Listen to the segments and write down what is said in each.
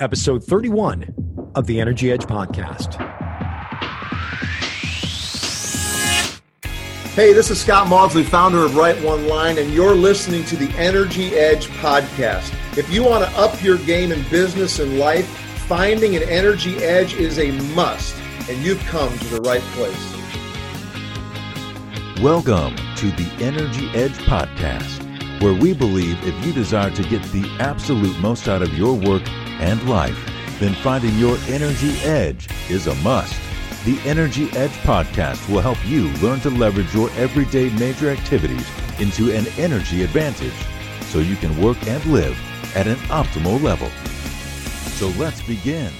episode 31 of the Energy Edge podcast. Hey, this is Scott Maudsley, founder of Right One Line, and you're listening to the Energy Edge podcast. If you want to up your game in business and life, finding an energy edge is a must, and you've come to the right place. Welcome to the Energy Edge podcast, where we believe if you desire to get the absolute most out of your work and life, then finding your energy edge is a must. The Energy Edge podcast will help you learn to leverage your everyday major activities into an energy advantage so you can work and live at an optimal level. So let's begin.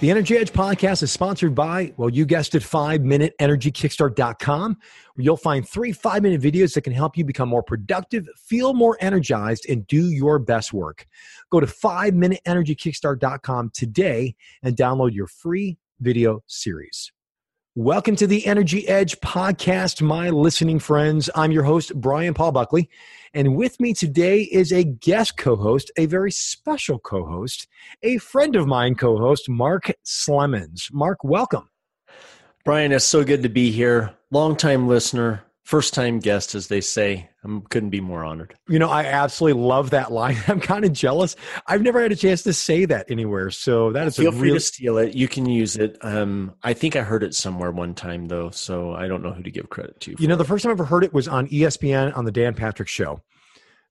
The Energy Edge podcast is sponsored by, well, you guessed it, 5minuteenergykickstart.com, where you'll find three five minute videos that can help you become more productive, feel more energized, and do your best work. Go to 5minuteenergykickstart.com today and download your free video series. Welcome to the Energy Edge podcast, my listening friends. I'm your host, Brian Paul Buckley. And with me today is a guest co host, a very special co host, a friend of mine co host, Mark Slemons. Mark, welcome. Brian, it's so good to be here. Longtime listener, first time guest, as they say. I couldn't be more honored. You know, I absolutely love that line. I'm kind of jealous. I've never had a chance to say that anywhere, so that is feel a free real... to steal it. You can use it. Um, I think I heard it somewhere one time though, so I don't know who to give credit to. You know, the first time I ever heard it was on ESPN on the Dan Patrick Show.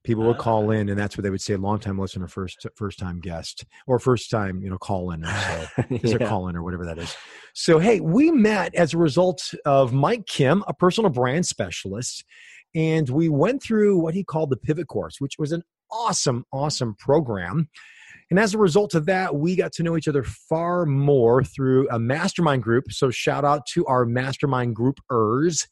People would call ah. in, and that's what they would say: long time listener, first first time guest, or first time you know call in, so is yeah. call in or whatever that is. So hey, we met as a result of Mike Kim, a personal brand specialist, and we went through what he called the Pivot Course, which was an awesome, awesome program. And as a result of that, we got to know each other far more through a mastermind group. So shout out to our mastermind groupers.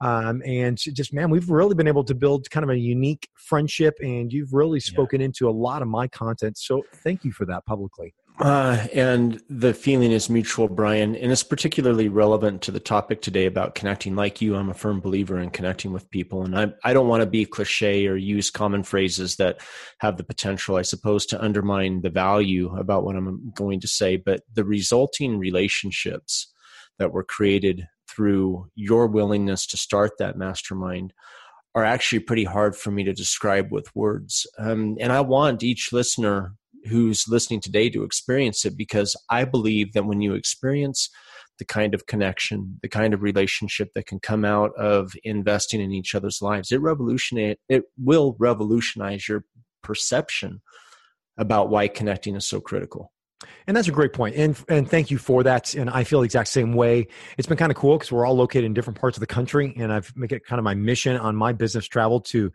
Um, and just man, we've really been able to build kind of a unique friendship, and you've really spoken yeah. into a lot of my content. So thank you for that publicly. Uh, and the feeling is mutual, Brian, and it's particularly relevant to the topic today about connecting. Like you, I'm a firm believer in connecting with people, and I I don't want to be cliche or use common phrases that have the potential, I suppose, to undermine the value about what I'm going to say. But the resulting relationships that were created through your willingness to start that mastermind are actually pretty hard for me to describe with words. Um, and I want each listener who's listening today to experience it because I believe that when you experience the kind of connection, the kind of relationship that can come out of investing in each other's lives, it revolutionate it will revolutionize your perception about why connecting is so critical. And that's a great point. And and thank you for that. And I feel the exact same way. It's been kind of cool because we're all located in different parts of the country, and I've make it kind of my mission on my business travel to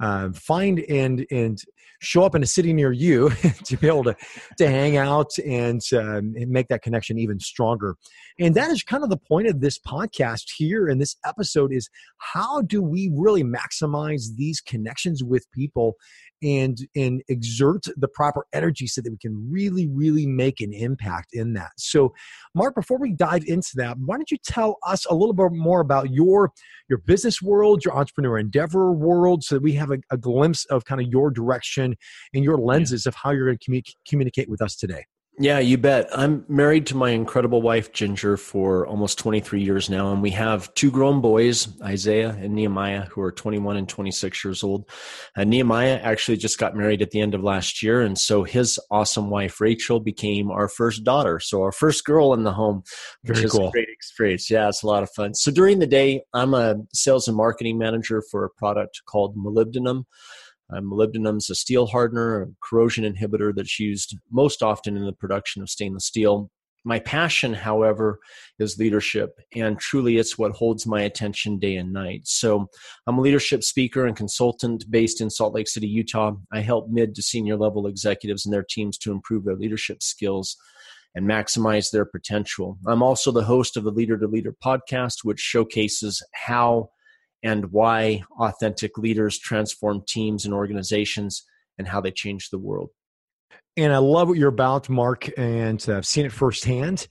uh, find and and show up in a city near you to be able to to hang out and, um, and make that connection even stronger. And that is kind of the point of this podcast here in this episode is how do we really maximize these connections with people and and exert the proper energy so that we can really really make an impact in that so mark before we dive into that why don't you tell us a little bit more about your your business world your entrepreneur endeavor world so that we have a, a glimpse of kind of your direction and your lenses yeah. of how you're going to commu- communicate with us today yeah, you bet. I'm married to my incredible wife, Ginger, for almost 23 years now. And we have two grown boys, Isaiah and Nehemiah, who are 21 and 26 years old. And Nehemiah actually just got married at the end of last year. And so his awesome wife, Rachel, became our first daughter. So our first girl in the home, which Very is cool. a great experience. Yeah, it's a lot of fun. So during the day, I'm a sales and marketing manager for a product called Molybdenum. Um, molybdenum is a steel hardener, a corrosion inhibitor that's used most often in the production of stainless steel. My passion, however, is leadership, and truly it's what holds my attention day and night. So, I'm a leadership speaker and consultant based in Salt Lake City, Utah. I help mid to senior level executives and their teams to improve their leadership skills and maximize their potential. I'm also the host of the Leader to Leader podcast, which showcases how and why authentic leaders transform teams and organizations and how they change the world. And I love what you're about, Mark, and uh, I've seen it firsthand.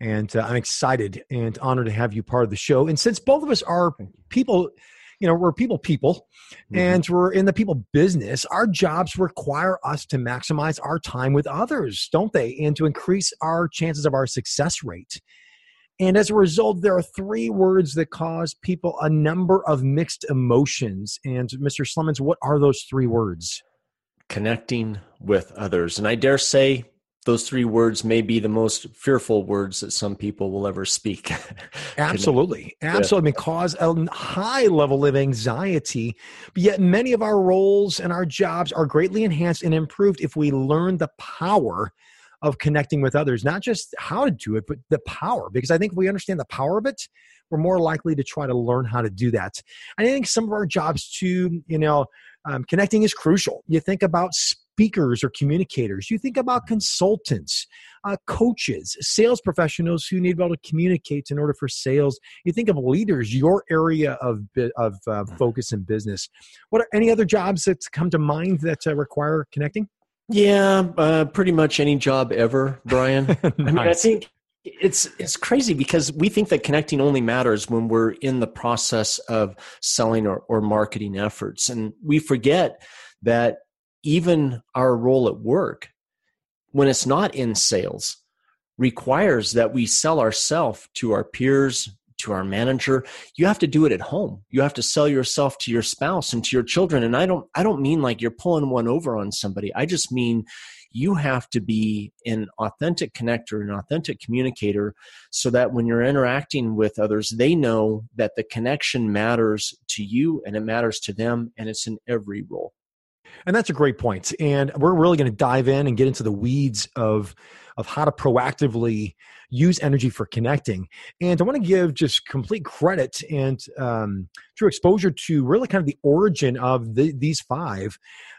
And uh, I'm excited and honored to have you part of the show. And since both of us are people you know we're people people mm-hmm. and we're in the people business our jobs require us to maximize our time with others don't they and to increase our chances of our success rate and as a result there are three words that cause people a number of mixed emotions and mr slemons what are those three words connecting with others and i dare say those three words may be the most fearful words that some people will ever speak. Absolutely. Absolutely. Mean, cause a high level of anxiety. But yet, many of our roles and our jobs are greatly enhanced and improved if we learn the power of connecting with others, not just how to do it, but the power. Because I think if we understand the power of it, we're more likely to try to learn how to do that. And I think some of our jobs, too, you know, um, connecting is crucial. You think about speakers or communicators. You think about consultants, uh, coaches, sales professionals who need to be able to communicate in order for sales. You think of leaders, your area of of uh, focus in business. What are any other jobs that come to mind that uh, require connecting? Yeah, uh, pretty much any job ever, Brian. nice. I mean, I think it's it's crazy because we think that connecting only matters when we're in the process of selling or, or marketing efforts and we forget that even our role at work, when it's not in sales, requires that we sell ourselves to our peers, to our manager. You have to do it at home. You have to sell yourself to your spouse and to your children. And I don't I don't mean like you're pulling one over on somebody. I just mean you have to be an authentic connector, an authentic communicator, so that when you're interacting with others, they know that the connection matters to you and it matters to them, and it's in every role. And that's a great point. And we're really going to dive in and get into the weeds of of how to proactively use energy for connecting. And I want to give just complete credit and um, true exposure to really kind of the origin of the, these five.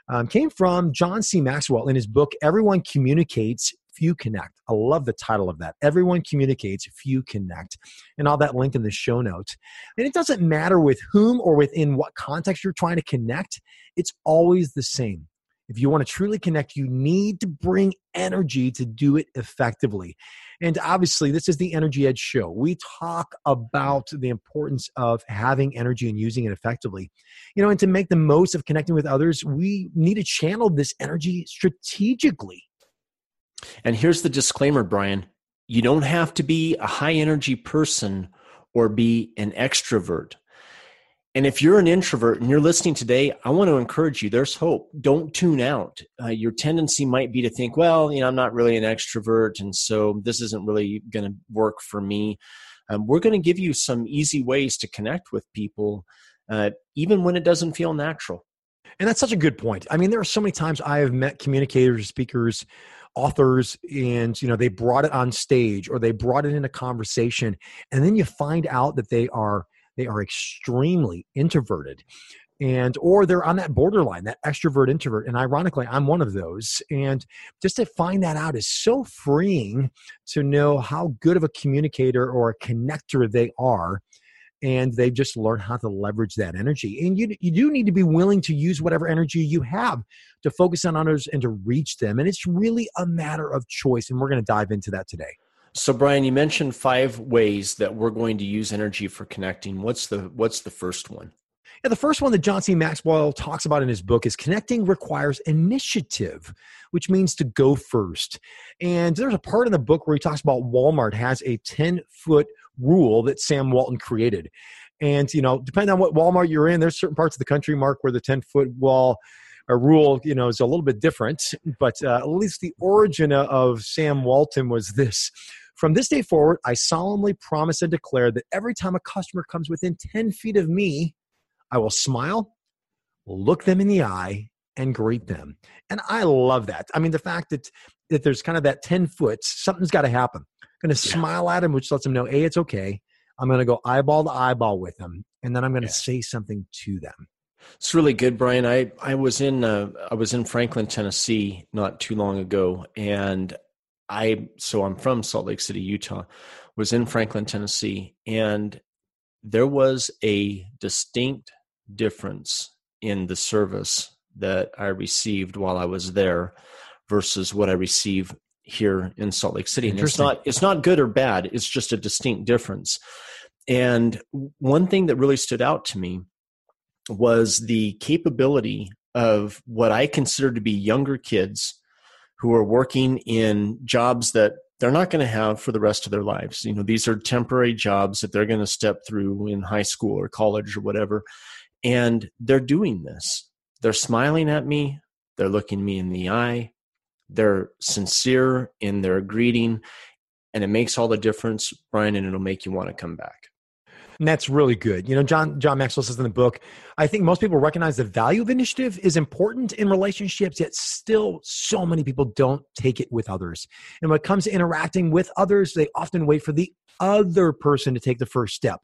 Um, came from John C. Maxwell in his book, Everyone Communicates, Few Connect. I love the title of that. Everyone communicates, few connect. And all that link in the show notes. And it doesn't matter with whom or within what context you're trying to connect, it's always the same. If you want to truly connect, you need to bring energy to do it effectively. And obviously, this is the Energy Edge show. We talk about the importance of having energy and using it effectively. You know, and to make the most of connecting with others, we need to channel this energy strategically. And here's the disclaimer, Brian you don't have to be a high energy person or be an extrovert. And if you're an introvert and you're listening today, I want to encourage you there's hope. Don't tune out. Uh, your tendency might be to think, well, you know, I'm not really an extrovert, and so this isn't really going to work for me. Um, we're going to give you some easy ways to connect with people, uh, even when it doesn't feel natural. And that's such a good point. I mean, there are so many times I have met communicators, speakers authors and you know they brought it on stage or they brought it in a conversation and then you find out that they are they are extremely introverted and or they're on that borderline that extrovert introvert and ironically i'm one of those and just to find that out is so freeing to know how good of a communicator or a connector they are and they've just learned how to leverage that energy. And you, you do need to be willing to use whatever energy you have to focus on others and to reach them. And it's really a matter of choice. And we're going to dive into that today. So Brian, you mentioned five ways that we're going to use energy for connecting. What's the what's the first one? Yeah, the first one that John C. Maxwell talks about in his book is connecting requires initiative, which means to go first. And there's a part in the book where he talks about Walmart has a 10 foot rule that Sam Walton created. And, you know, depending on what Walmart you're in, there's certain parts of the country, Mark, where the 10 foot wall a uh, rule, you know, is a little bit different. But uh, at least the origin of Sam Walton was this. From this day forward, I solemnly promise and declare that every time a customer comes within 10 feet of me, I will smile, look them in the eye, and greet them. And I love that. I mean, the fact that, that there's kind of that 10 foot, something's got to happen I'm going to yeah. smile at him, which lets him know, A, it's okay. I'm going to go eyeball to eyeball with them. And then I'm going to yeah. say something to them. It's really good, Brian. I, I was in uh, I was in Franklin, Tennessee, not too long ago, and I so I'm from Salt Lake City, Utah. Was in Franklin, Tennessee, and there was a distinct difference in the service that I received while I was there versus what I receive here in Salt Lake City. And it's not it's not good or bad. It's just a distinct difference. And one thing that really stood out to me was the capability of what I consider to be younger kids who are working in jobs that they're not going to have for the rest of their lives. You know, these are temporary jobs that they're going to step through in high school or college or whatever. And they're doing this. They're smiling at me. They're looking me in the eye. They're sincere in their greeting. And it makes all the difference, Brian, and it'll make you want to come back. And that's really good. You know, John John Maxwell says in the book, I think most people recognize the value of initiative is important in relationships, yet still so many people don't take it with others. And when it comes to interacting with others, they often wait for the other person to take the first step.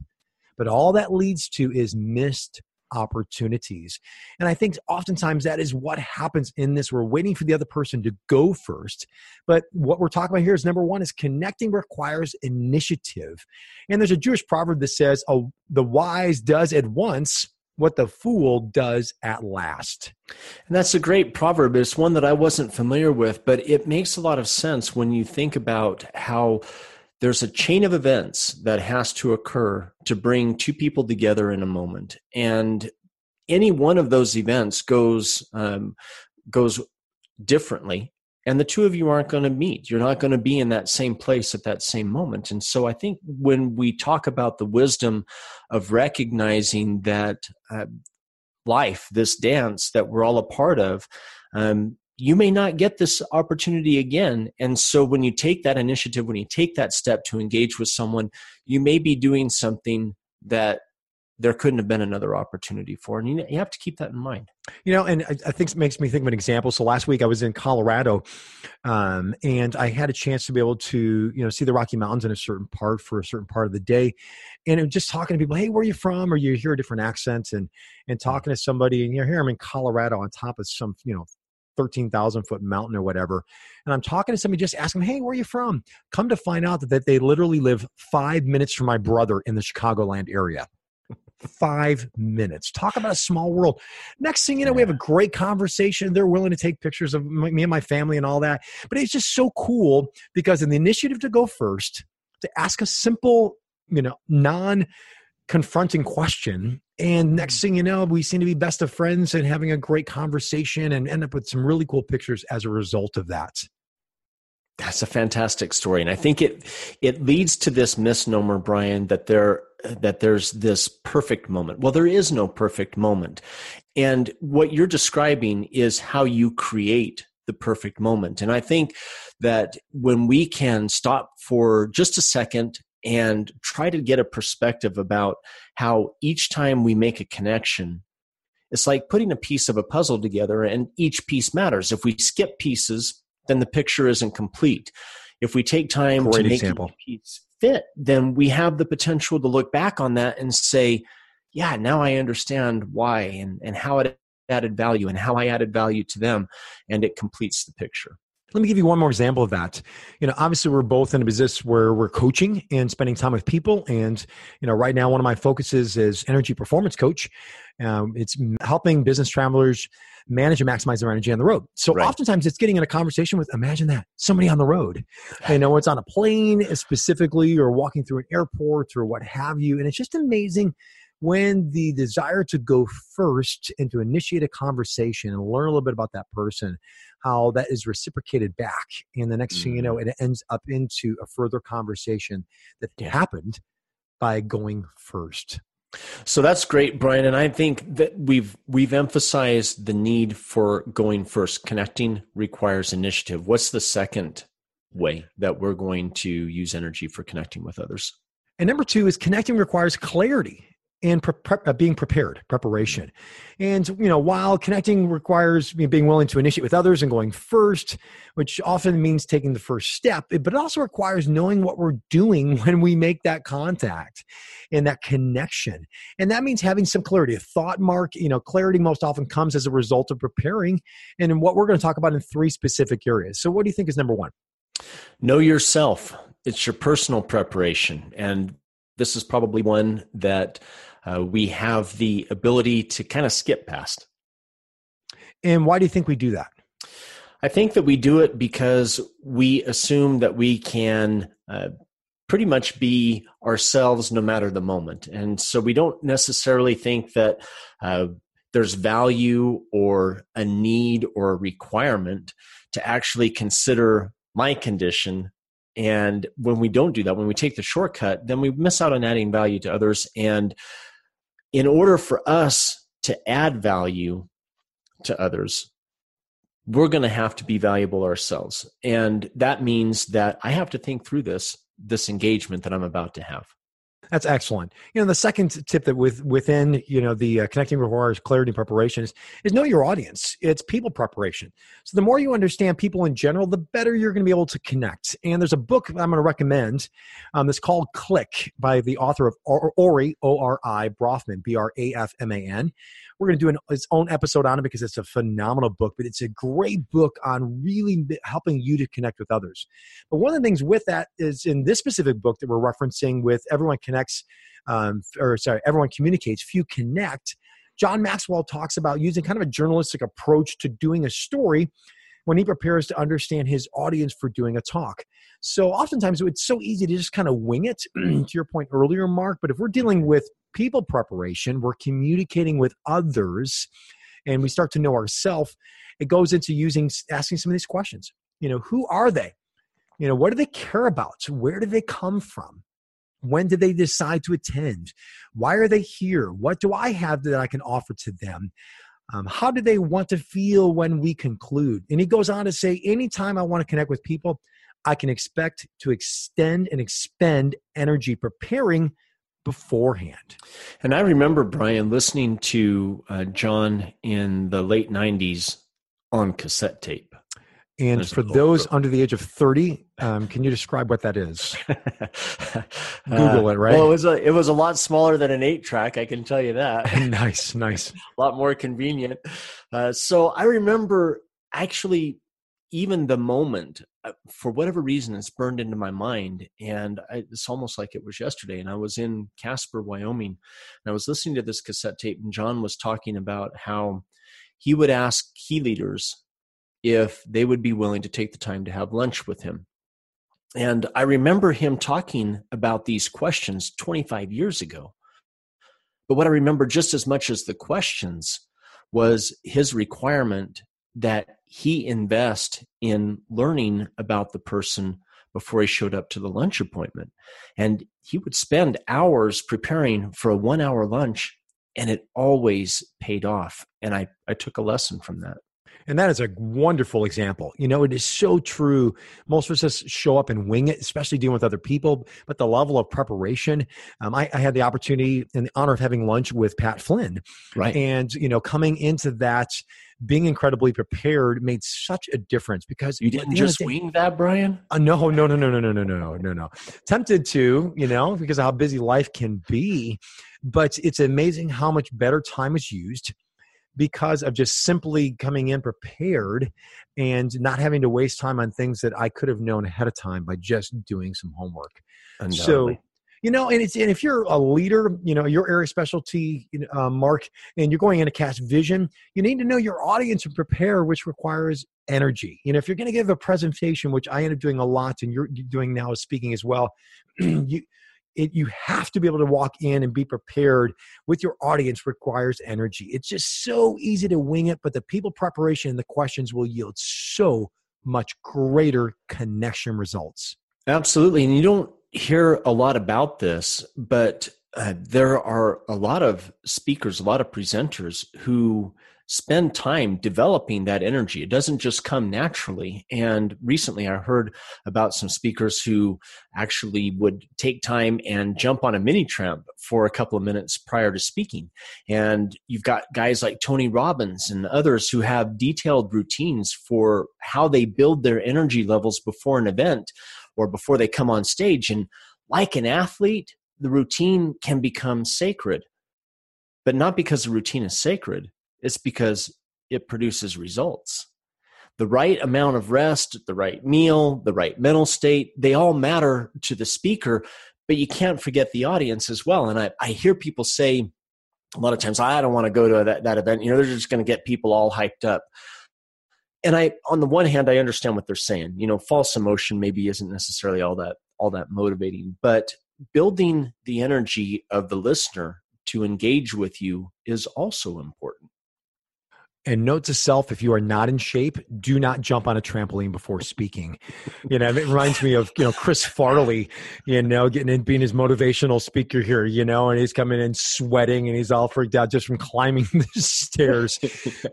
But all that leads to is missed opportunities. And I think oftentimes that is what happens in this. We're waiting for the other person to go first. But what we're talking about here is number one is connecting requires initiative. And there's a Jewish proverb that says, oh, the wise does at once what the fool does at last. And that's a great proverb. It's one that I wasn't familiar with, but it makes a lot of sense when you think about how there's a chain of events that has to occur to bring two people together in a moment. And any one of those events goes um, goes differently. And the two of you aren't going to meet. You're not going to be in that same place at that same moment. And so i think when we talk about the wisdom of recognizing that uh, life this dance that we're all a part of um, you may not get this opportunity again. And so when you take that initiative, when you take that step to engage with someone, you may be doing something that there couldn't have been another opportunity for. And you, have to keep that in mind. You know, and I, I think it makes me think of an example. So last week I was in Colorado um, and I had a chance to be able to, you know, see the Rocky Mountains in a certain part for a certain part of the day. And just talking to people, hey, where are you from? Or you hear a different accents and, and talking to somebody and you know, here I'm in Colorado on top of some, you know, 13,000 foot mountain or whatever. And I'm talking to somebody, just asking, hey, where are you from? Come to find out that, that they literally live five minutes from my brother in the Chicagoland area. five minutes. Talk about a small world. Next thing you know, we have a great conversation. They're willing to take pictures of me and my family and all that. But it's just so cool because in the initiative to go first, to ask a simple, you know, non confronting question and mm-hmm. next thing you know, we seem to be best of friends and having a great conversation and end up with some really cool pictures as a result of that. That's a fantastic story. And I think it it leads to this misnomer, Brian, that there that there's this perfect moment. Well, there is no perfect moment. And what you're describing is how you create the perfect moment. And I think that when we can stop for just a second and try to get a perspective about how each time we make a connection, it's like putting a piece of a puzzle together and each piece matters. If we skip pieces, then the picture isn't complete. If we take time Great to make example. each piece fit, then we have the potential to look back on that and say, yeah, now I understand why and, and how it added value and how I added value to them, and it completes the picture. Let me give you one more example of that. You know, obviously we're both in a business where we're coaching and spending time with people. And, you know, right now one of my focuses is energy performance coach. Um, it's helping business travelers manage and maximize their energy on the road. So right. oftentimes it's getting in a conversation with, imagine that, somebody on the road. You know, it's on a plane specifically or walking through an airport or what have you. And it's just amazing when the desire to go first and to initiate a conversation and learn a little bit about that person, how that is reciprocated back. And the next mm. thing you know, mm. it ends up into a further conversation that happened by going first. So that's great, Brian. And I think that we've we've emphasized the need for going first. Connecting requires initiative. What's the second way that we're going to use energy for connecting with others? And number two is connecting requires clarity and pre- pre- uh, being prepared, preparation. And, you know, while connecting requires being willing to initiate with others and going first, which often means taking the first step, but it also requires knowing what we're doing when we make that contact and that connection. And that means having some clarity, a thought mark, you know, clarity most often comes as a result of preparing. And what we're going to talk about in three specific areas. So, what do you think is number one? Know yourself. It's your personal preparation. And this is probably one that uh, we have the ability to kind of skip past. And why do you think we do that? I think that we do it because we assume that we can uh, pretty much be ourselves no matter the moment. And so we don't necessarily think that uh, there's value or a need or a requirement to actually consider my condition. And when we don't do that, when we take the shortcut, then we miss out on adding value to others. And in order for us to add value to others, we're going to have to be valuable ourselves. And that means that I have to think through this this engagement that I'm about to have. That's excellent. You know, the second tip that with within you know the uh, connecting requires clarity and preparation is, is know your audience. It's people preparation. So the more you understand people in general, the better you're going to be able to connect. And there's a book that I'm going to recommend. Um, called Click by the author of Ori O R I Brafman B R A F M A N. We're going to do an, its own episode on it because it's a phenomenal book, but it's a great book on really helping you to connect with others. But one of the things with that is in this specific book that we're referencing with Everyone Connects, um, or sorry, Everyone Communicates, Few Connect. John Maxwell talks about using kind of a journalistic approach to doing a story when he prepares to understand his audience for doing a talk. So oftentimes it's so easy to just kind of wing it, to your point earlier, Mark. But if we're dealing with people preparation, we're communicating with others, and we start to know ourselves, it goes into using asking some of these questions. You know, who are they? You know, what do they care about? Where do they come from? When did they decide to attend? Why are they here? What do I have that I can offer to them? Um, how do they want to feel when we conclude? And he goes on to say, anytime I want to connect with people, I can expect to extend and expend energy preparing beforehand. And I remember, Brian, listening to uh, John in the late 90s on cassette tape. And There's for those under the age of 30, um, can you describe what that is? Google it, right? Well, it was, a, it was a lot smaller than an eight track, I can tell you that. nice, nice. a lot more convenient. Uh, so I remember actually even the moment uh, for whatever reason it's burned into my mind and it's almost like it was yesterday and i was in casper wyoming and i was listening to this cassette tape and john was talking about how he would ask key leaders if they would be willing to take the time to have lunch with him and i remember him talking about these questions 25 years ago but what i remember just as much as the questions was his requirement that he invest in learning about the person before he showed up to the lunch appointment. And he would spend hours preparing for a one hour lunch, and it always paid off. And I, I took a lesson from that. And that is a wonderful example. You know, it is so true. Most of us just show up and wing it, especially dealing with other people. But the level of preparation, um, I, I, had the opportunity and the honor of having lunch with Pat Flynn. Right. And, you know, coming into that, being incredibly prepared made such a difference because you didn't just day, wing that, Brian. Uh, no, no, no, no, no, no, no, no, no, no. Tempted to, you know, because of how busy life can be, but it's amazing how much better time is used because of just simply coming in prepared and not having to waste time on things that I could have known ahead of time by just doing some homework. So, you know, and it's and if you're a leader, you know, your area specialty, uh, Mark, and you're going in to cast vision, you need to know your audience and prepare, which requires energy. You know, if you're going to give a presentation, which I end up doing a lot, and you're doing now, is speaking as well, you it, you have to be able to walk in and be prepared with your audience requires energy. It's just so easy to wing it, but the people preparation and the questions will yield so much greater connection results. Absolutely. And you don't hear a lot about this, but uh, there are a lot of speakers, a lot of presenters who spend time developing that energy. It doesn't just come naturally. And recently I heard about some speakers who actually would take time and jump on a mini tramp for a couple of minutes prior to speaking. And you've got guys like Tony Robbins and others who have detailed routines for how they build their energy levels before an event or before they come on stage. And like an athlete, the routine can become sacred. But not because the routine is sacred, it's because it produces results. The right amount of rest, the right meal, the right mental state, they all matter to the speaker, but you can't forget the audience as well. And I, I hear people say a lot of times, I don't want to go to that, that event. You know, they're just going to get people all hyped up. And I, on the one hand, I understand what they're saying. You know, false emotion maybe isn't necessarily all that all that motivating, but building the energy of the listener to engage with you is also important. And note to self: if you are not in shape, do not jump on a trampoline before speaking. You know, it reminds me of you know Chris Farley, you know, getting in being his motivational speaker here. You know, and he's coming in sweating and he's all freaked out just from climbing the stairs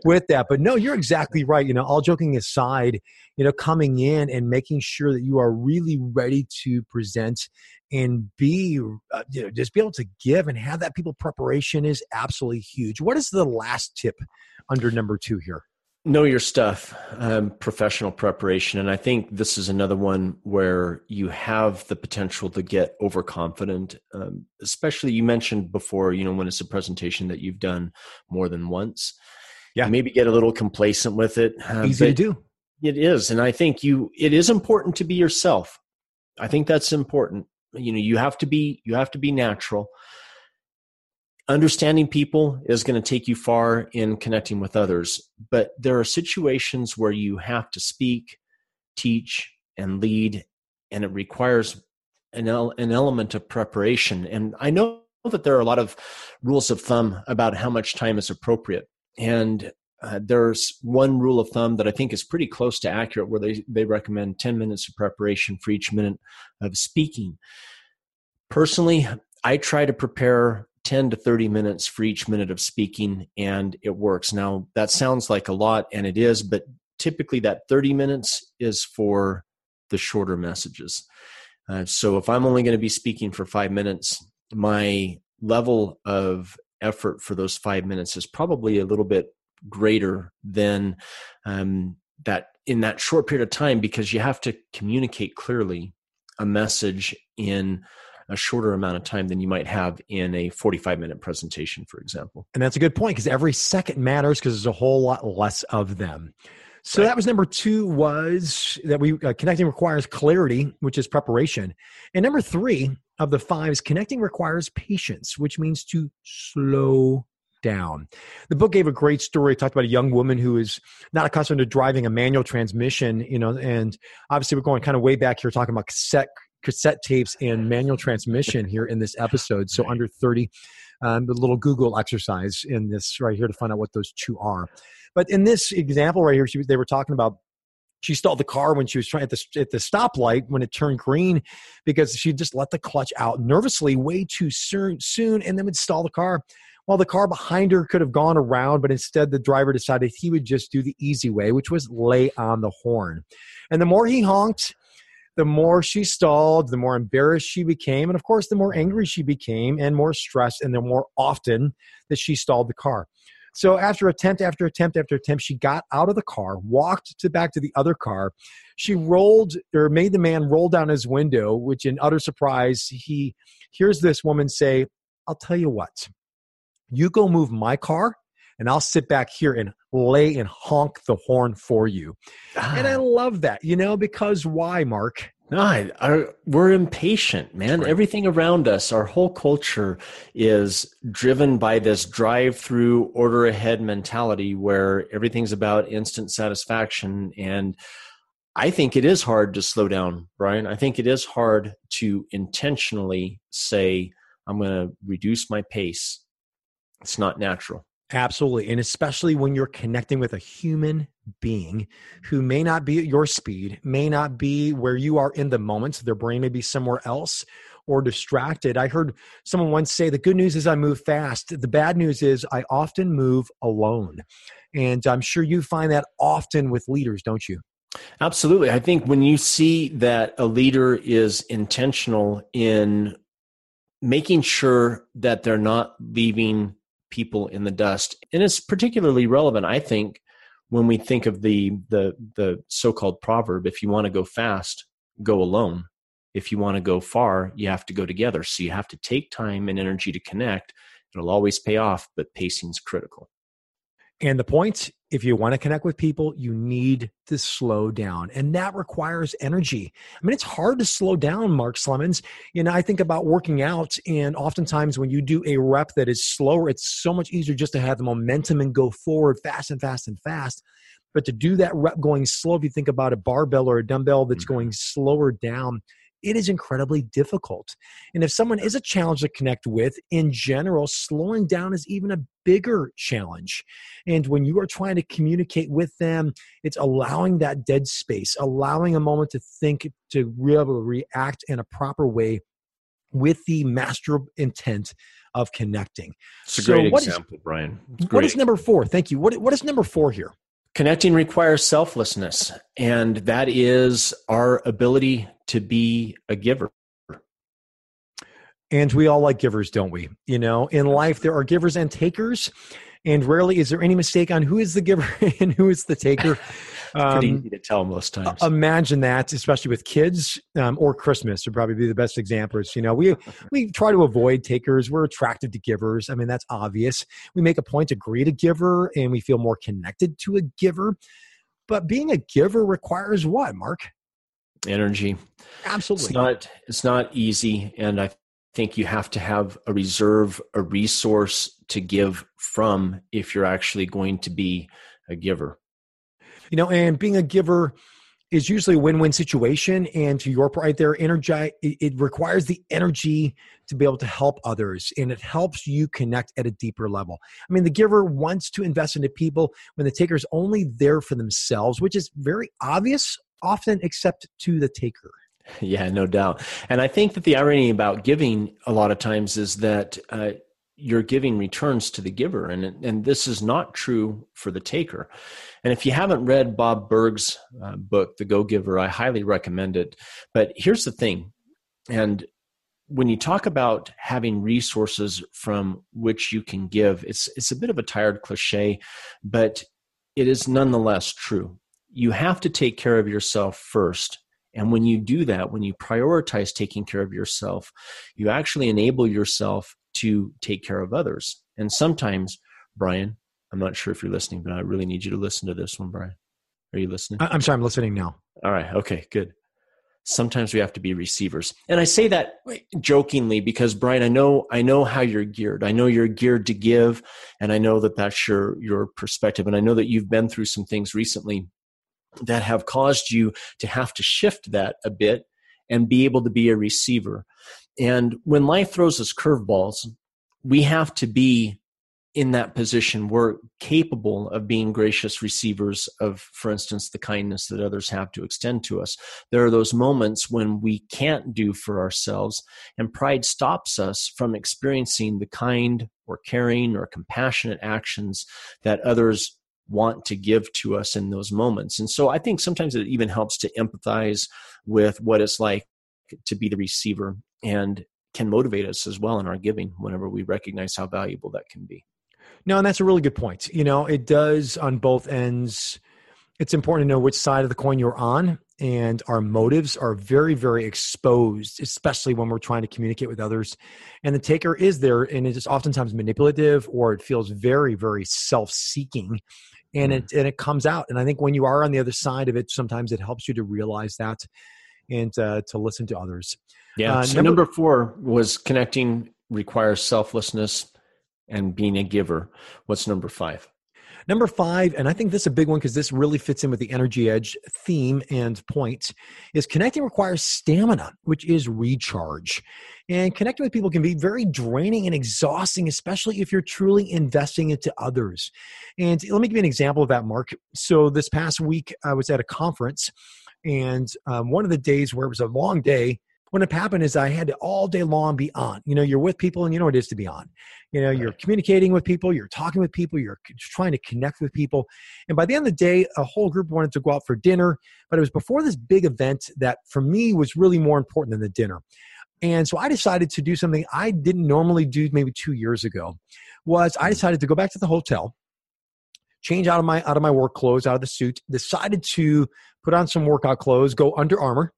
with that. But no, you're exactly right. You know, all joking aside, you know, coming in and making sure that you are really ready to present and be uh, you know just be able to give and have that people preparation is absolutely huge what is the last tip under number two here? Know your stuff, um, professional preparation. And I think this is another one where you have the potential to get overconfident. Um, especially, you mentioned before, you know, when it's a presentation that you've done more than once. Yeah. Maybe get a little complacent with it. Uh, Easy to do. It is. And I think you, it is important to be yourself. I think that's important. You know, you have to be, you have to be natural. Understanding people is going to take you far in connecting with others but there are situations where you have to speak teach and lead and it requires an, el- an element of preparation. And i know that there are a lot of rules of thumb about how much time is appropriate. And uh, there's one rule of thumb that I think is pretty close to accurate where they, they recommend 10 minutes of preparation for each minute of speaking. Personally, I try to prepare 10 to 30 minutes for each minute of speaking and it works. Now, that sounds like a lot and it is, but typically that 30 minutes is for the shorter messages. Uh, so if I'm only going to be speaking for five minutes, my level of effort for those five minutes is probably a little bit greater than um, that in that short period of time because you have to communicate clearly a message in a shorter amount of time than you might have in a 45 minute presentation, for example. And that's a good point because every second matters because there's a whole lot less of them. So right. that was number two was that we uh, connecting requires clarity, which is preparation. And number three of the five is connecting requires patience, which means to slow down. The book gave a great story. It talked about a young woman who is not accustomed to driving a manual transmission, you know, and obviously we're going kind of way back here talking about cassette cassette tapes and manual transmission here in this episode. So under 30, um, the little Google exercise in this right here to find out what those two are. But in this example right here, she, they were talking about she stalled the car when she was trying at the at the stoplight when it turned green because she just let the clutch out nervously way too soon, soon and then would stall the car. While the car behind her could have gone around, but instead the driver decided he would just do the easy way, which was lay on the horn. And the more he honked, the more she stalled, the more embarrassed she became. And of course, the more angry she became and more stressed, and the more often that she stalled the car. So after attempt after attempt after attempt, she got out of the car, walked to back to the other car. She rolled or made the man roll down his window, which in utter surprise, he hears this woman say, I'll tell you what, you go move my car and I'll sit back here and lay and honk the horn for you. Ah. And I ah. love that, you know, because why, Mark? No, I, I, we're impatient, man. Right. Everything around us, our whole culture is driven by this drive through, order ahead mentality where everything's about instant satisfaction. And I think it is hard to slow down, Brian. I think it is hard to intentionally say, I'm going to reduce my pace. It's not natural. Absolutely. And especially when you're connecting with a human being who may not be at your speed, may not be where you are in the moment. Their brain may be somewhere else or distracted. I heard someone once say the good news is I move fast. The bad news is I often move alone. And I'm sure you find that often with leaders, don't you? Absolutely. I think when you see that a leader is intentional in making sure that they're not leaving people in the dust. And it's particularly relevant, I think, when we think of the the the so-called proverb if you want to go fast, go alone. If you want to go far, you have to go together. So you have to take time and energy to connect. It'll always pay off, but pacing's critical. And the point if you want to connect with people, you need to slow down. And that requires energy. I mean, it's hard to slow down, Mark Slemons. You know, I think about working out, and oftentimes when you do a rep that is slower, it's so much easier just to have the momentum and go forward fast and fast and fast. But to do that rep going slow, if you think about a barbell or a dumbbell that's mm-hmm. going slower down, it is incredibly difficult. And if someone is a challenge to connect with, in general, slowing down is even a bigger challenge. And when you are trying to communicate with them, it's allowing that dead space, allowing a moment to think, to be able to react in a proper way with the master intent of connecting. It's a great example, is, Brian. What is number four? Thank you. What, what is number four here? Connecting requires selflessness, and that is our ability to be a giver. And we all like givers, don't we? You know, in life, there are givers and takers. And rarely is there any mistake on who is the giver and who is the taker. Um, pretty easy to tell most times. Imagine that, especially with kids um, or Christmas would probably be the best examples. You know, we we try to avoid takers. We're attracted to givers. I mean, that's obvious. We make a point to greet a giver, and we feel more connected to a giver. But being a giver requires what, Mark? Energy. Absolutely. It's not. It's not easy, and I think you have to have a reserve, a resource to give from if you're actually going to be a giver you know and being a giver is usually a win-win situation and to your point there energy it, requires the energy to be able to help others and it helps you connect at a deeper level. I mean the giver wants to invest into people when the taker is only there for themselves which is very obvious often except to the taker. Yeah no doubt. And i think that the irony about giving a lot of times is that uh, you're giving returns to the giver. And and this is not true for the taker. And if you haven't read bob burg's uh, book the go giver i highly recommend it. But here's the thing. And when you talk about having resources from which you can give it's it's a bit of a tired cliche but it is nonetheless true. You have to take care of yourself first. And when you do that, when you prioritize taking care of yourself, you actually enable yourself to take care of others. And sometimes, Brian, I'm not sure if you're listening, but I really need you to listen to this one, Brian. Are you listening? I'm sorry, I'm listening now. All right. Okay, good. Sometimes we have to be receivers. And I say that jokingly because Brian, I know I know how you're geared. I know you're geared to give and I know that that's your your perspective and I know that you've been through some things recently that have caused you to have to shift that a bit and be able to be a receiver. And when life throws us curveballs, we have to be in that position. We're capable of being gracious receivers of, for instance, the kindness that others have to extend to us. There are those moments when we can't do for ourselves, and pride stops us from experiencing the kind or caring or compassionate actions that others want to give to us in those moments. And so I think sometimes it even helps to empathize with what it's like to be the receiver and can motivate us as well in our giving whenever we recognize how valuable that can be. No, and that's a really good point. You know, it does on both ends. It's important to know which side of the coin you're on, and our motives are very, very exposed, especially when we're trying to communicate with others. And the taker is there, and it is oftentimes manipulative, or it feels very, very self-seeking and mm-hmm. it and it comes out. And I think when you are on the other side of it, sometimes it helps you to realize that and uh, to listen to others. Yeah. Uh, so number, number four was connecting requires selflessness and being a giver. What's number five? Number five, and I think this is a big one because this really fits in with the energy edge theme and point, is connecting requires stamina, which is recharge. And connecting with people can be very draining and exhausting, especially if you're truly investing into others. And let me give you an example of that, Mark. So this past week, I was at a conference, and um, one of the days where it was a long day, what happened is I had to all day long be on. You know, you're with people and you know what it is to be on. You know, you're communicating with people, you're talking with people, you're trying to connect with people. And by the end of the day, a whole group wanted to go out for dinner, but it was before this big event that for me was really more important than the dinner. And so I decided to do something I didn't normally do maybe 2 years ago. Was I mm. decided to go back to the hotel, change out of my out of my work clothes, out of the suit, decided to put on some workout clothes, go Under Armour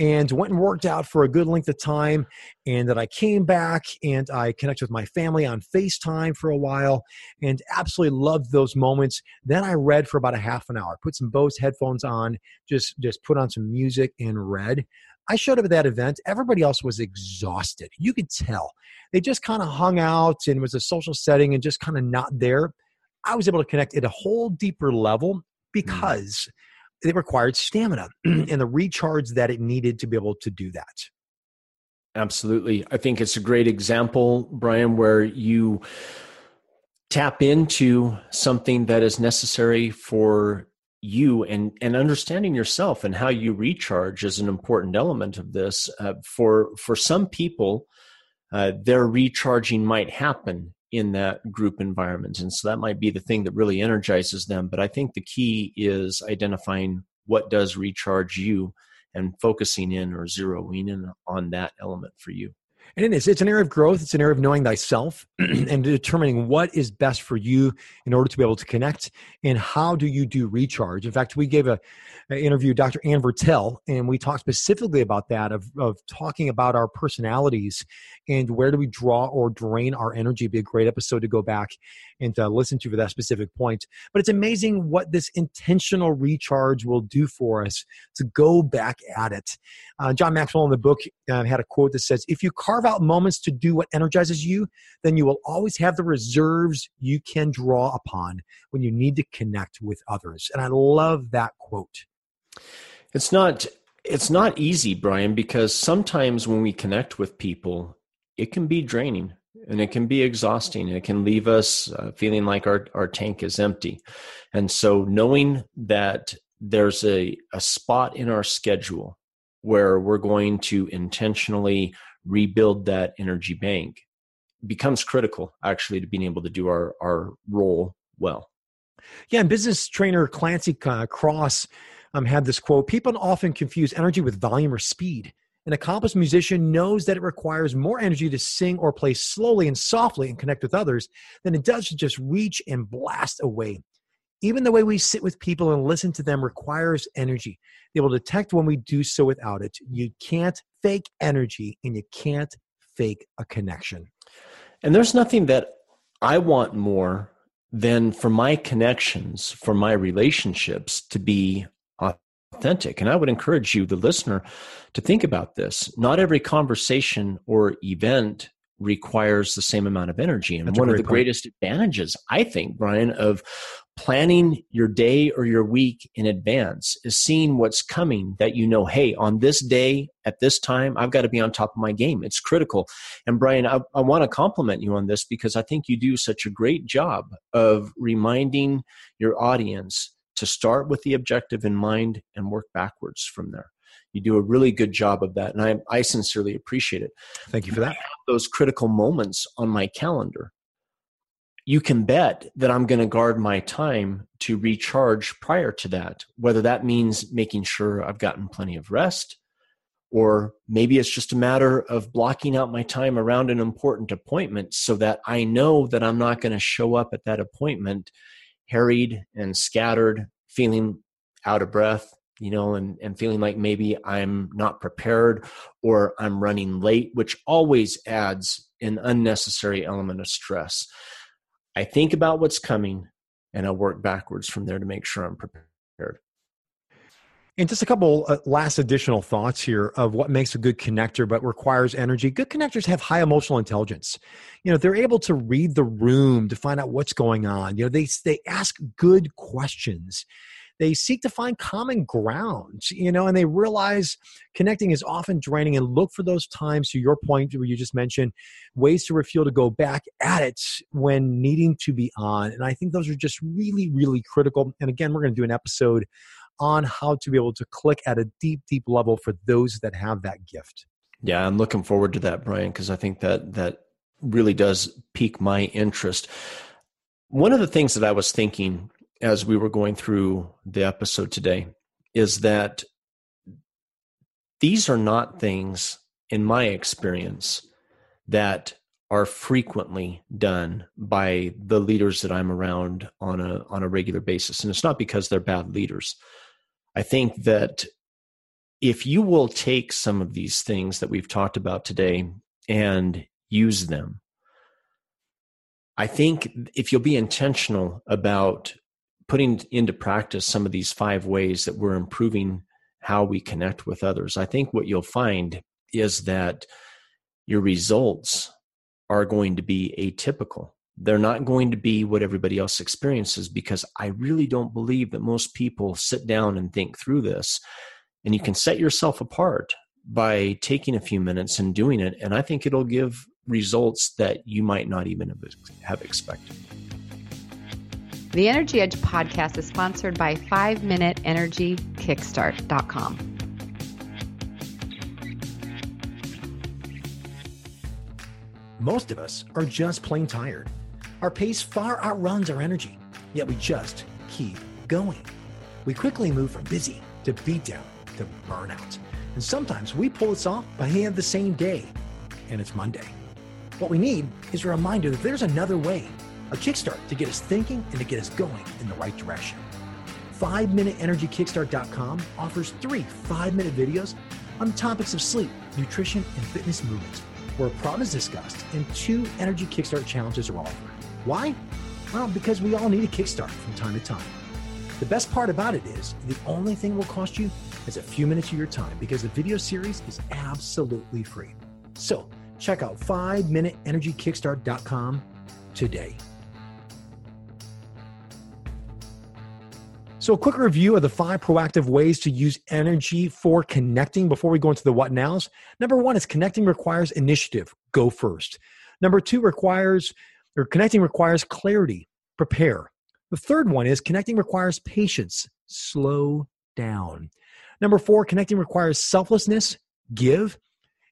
and went and worked out for a good length of time. And that I came back and I connected with my family on FaceTime for a while and absolutely loved those moments. Then I read for about a half an hour, put some Bose headphones on, just, just put on some music and read. I showed up at that event. Everybody else was exhausted. You could tell. They just kind of hung out and was a social setting and just kind of not there. I was able to connect at a whole deeper level mm. It required stamina and the recharge that it needed to be able to do that. Absolutely. I think it's a great example, Brian, where you tap into something that is necessary for you and and understanding yourself and how you recharge is an important element of this uh, for for some people uh, their recharging might happen in that group environment and so that might be the thing that really energizes them but i think the key is identifying what does recharge you and focusing in or zeroing in on that element for you and it is. It's an area of growth. It's an area of knowing thyself and determining what is best for you in order to be able to connect. And how do you do recharge? In fact, we gave a, a interview Dr. Ann Vertel, and we talked specifically about that of, of talking about our personalities and where do we draw or drain our energy. It'd be a great episode to go back and to listen to for that specific point. But it's amazing what this intentional recharge will do for us to go back at it. Uh, John Maxwell in the book uh, had a quote that says, If you carve out moments to do what energizes you, then you will always have the reserves you can draw upon when you need to connect with others. And I love that quote. It's not it's not easy, Brian, because sometimes when we connect with people, it can be draining and it can be exhausting. It can leave us uh, feeling like our, our tank is empty. And so knowing that there's a, a spot in our schedule where we're going to intentionally rebuild that energy bank becomes critical actually to being able to do our, our role well. Yeah, and business trainer Clancy uh, Cross um, had this quote People often confuse energy with volume or speed. An accomplished musician knows that it requires more energy to sing or play slowly and softly and connect with others than it does to just reach and blast away. Even the way we sit with people and listen to them requires energy. They will detect when we do so without it. You can't fake energy and you can't fake a connection. And there's nothing that I want more than for my connections, for my relationships to be authentic. And I would encourage you, the listener, to think about this. Not every conversation or event requires the same amount of energy. And That's one of the point. greatest advantages, I think, Brian, of planning your day or your week in advance is seeing what's coming that you know, hey, on this day at this time, I've got to be on top of my game. It's critical. And Brian, I, I want to compliment you on this because I think you do such a great job of reminding your audience to start with the objective in mind and work backwards from there. You do a really good job of that, and I, I sincerely appreciate it. Thank you for that. Those critical moments on my calendar. You can bet that I'm going to guard my time to recharge prior to that, whether that means making sure I've gotten plenty of rest, or maybe it's just a matter of blocking out my time around an important appointment so that I know that I'm not going to show up at that appointment harried and scattered, feeling out of breath, you know, and, and feeling like maybe I'm not prepared or I'm running late, which always adds an unnecessary element of stress. I think about what's coming and I work backwards from there to make sure I'm prepared. And just a couple uh, last additional thoughts here of what makes a good connector but requires energy. Good connectors have high emotional intelligence. You know, they're able to read the room to find out what's going on. You know, they they ask good questions. They seek to find common ground, you know, and they realize connecting is often draining and look for those times to your point where you just mentioned ways to refuel to go back at it when needing to be on. And I think those are just really, really critical. And again, we're going to do an episode on how to be able to click at a deep, deep level for those that have that gift. Yeah, I'm looking forward to that, Brian, because I think that that really does pique my interest. One of the things that I was thinking as we were going through the episode today is that these are not things, in my experience, that are frequently done by the leaders that I'm around on a on a regular basis. And it's not because they're bad leaders. I think that if you will take some of these things that we've talked about today and use them, I think if you'll be intentional about putting into practice some of these five ways that we're improving how we connect with others, I think what you'll find is that your results are going to be atypical they're not going to be what everybody else experiences because I really don't believe that most people sit down and think through this. And you can set yourself apart by taking a few minutes and doing it. And I think it'll give results that you might not even have expected. The Energy Edge podcast is sponsored by 5 Minute Energy Kickstart.com. Most of us are just plain tired. Our pace far outruns our energy, yet we just keep going. We quickly move from busy to beatdown to burnout. And sometimes we pull this off by the end of the same day, and it's Monday. What we need is a reminder that there's another way, a kickstart to get us thinking and to get us going in the right direction. 5MinuteEnergyKickstart.com offers three five minute videos on topics of sleep, nutrition, and fitness movement, where a problem is discussed and two Energy Kickstart challenges are offered. Why? Well, because we all need a kickstart from time to time. The best part about it is the only thing will cost you is a few minutes of your time because the video series is absolutely free. So check out 5MinuteEnergyKickstart.com today. So, a quick review of the five proactive ways to use energy for connecting before we go into the what nows. Number one is connecting requires initiative. Go first. Number two requires or connecting requires clarity, prepare. The third one is connecting requires patience, slow down. Number four, connecting requires selflessness, give.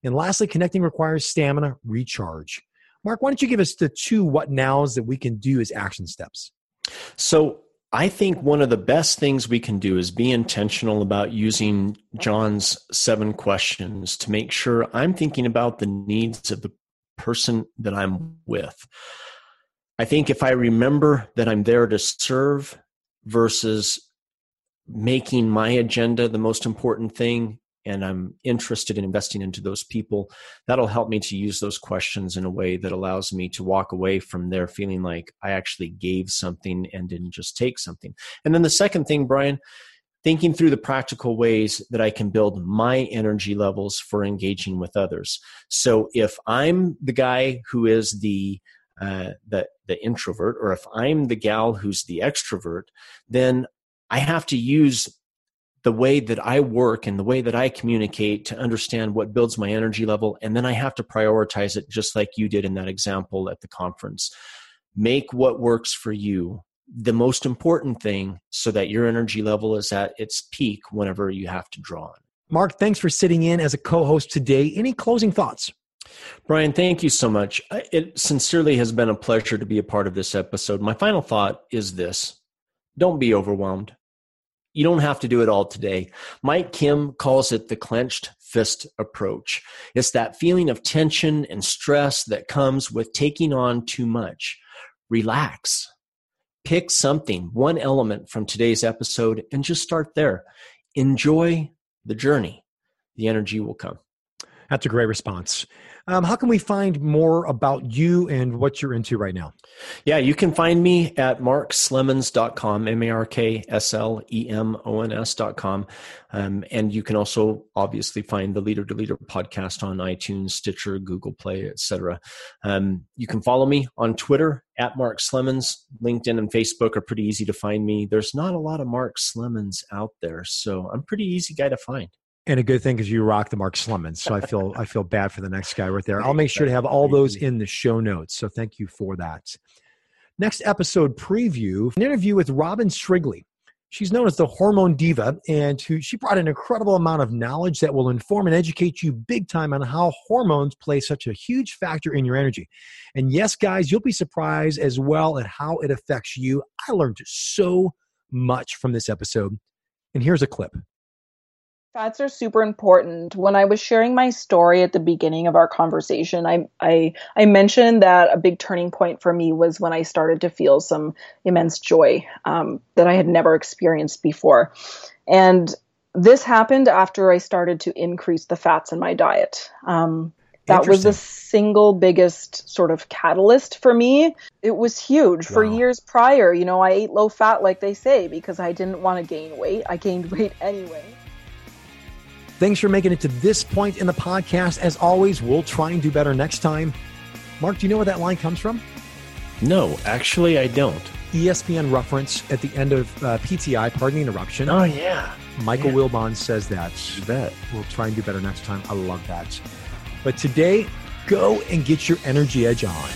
And lastly, connecting requires stamina, recharge. Mark, why don't you give us the two what nows that we can do as action steps? So, I think one of the best things we can do is be intentional about using John's seven questions to make sure I'm thinking about the needs of the person that I'm with. I think if I remember that I'm there to serve versus making my agenda the most important thing and I'm interested in investing into those people, that'll help me to use those questions in a way that allows me to walk away from there feeling like I actually gave something and didn't just take something. And then the second thing, Brian, thinking through the practical ways that I can build my energy levels for engaging with others. So if I'm the guy who is the uh, the the introvert, or if I'm the gal who's the extrovert, then I have to use the way that I work and the way that I communicate to understand what builds my energy level, and then I have to prioritize it just like you did in that example at the conference. Make what works for you the most important thing so that your energy level is at its peak whenever you have to draw on. Mark, thanks for sitting in as a co host today. Any closing thoughts? Brian, thank you so much. It sincerely has been a pleasure to be a part of this episode. My final thought is this don't be overwhelmed. You don't have to do it all today. Mike Kim calls it the clenched fist approach. It's that feeling of tension and stress that comes with taking on too much. Relax. Pick something, one element from today's episode, and just start there. Enjoy the journey. The energy will come. That's a great response. Um, how can we find more about you and what you're into right now? Yeah, you can find me at markslemons.com, M A R K S L E M O N S.com. Um, and you can also obviously find the Leader to Leader podcast on iTunes, Stitcher, Google Play, etc. Um, you can follow me on Twitter at Mark Slemons. LinkedIn and Facebook are pretty easy to find me. There's not a lot of Mark Slemons out there, so I'm pretty easy guy to find. And a good thing is you rock the Mark Slemons. So I feel I feel bad for the next guy right there. I'll make sure to have all those in the show notes. So thank you for that. Next episode preview, an interview with Robyn Srigley. She's known as the hormone diva, and who, she brought an incredible amount of knowledge that will inform and educate you big time on how hormones play such a huge factor in your energy. And yes, guys, you'll be surprised as well at how it affects you. I learned so much from this episode. And here's a clip. Fats are super important. When I was sharing my story at the beginning of our conversation, I, I I mentioned that a big turning point for me was when I started to feel some immense joy um, that I had never experienced before, and this happened after I started to increase the fats in my diet. Um, that was the single biggest sort of catalyst for me. It was huge. Wow. For years prior, you know, I ate low fat, like they say, because I didn't want to gain weight. I gained weight anyway. Thanks for making it to this point in the podcast. As always, we'll try and do better next time. Mark, do you know where that line comes from? No, actually, I don't. ESPN reference at the end of uh, PTI, pardon the interruption. Oh, yeah. Michael Wilbon says that. You bet. We'll try and do better next time. I love that. But today, go and get your energy edge on.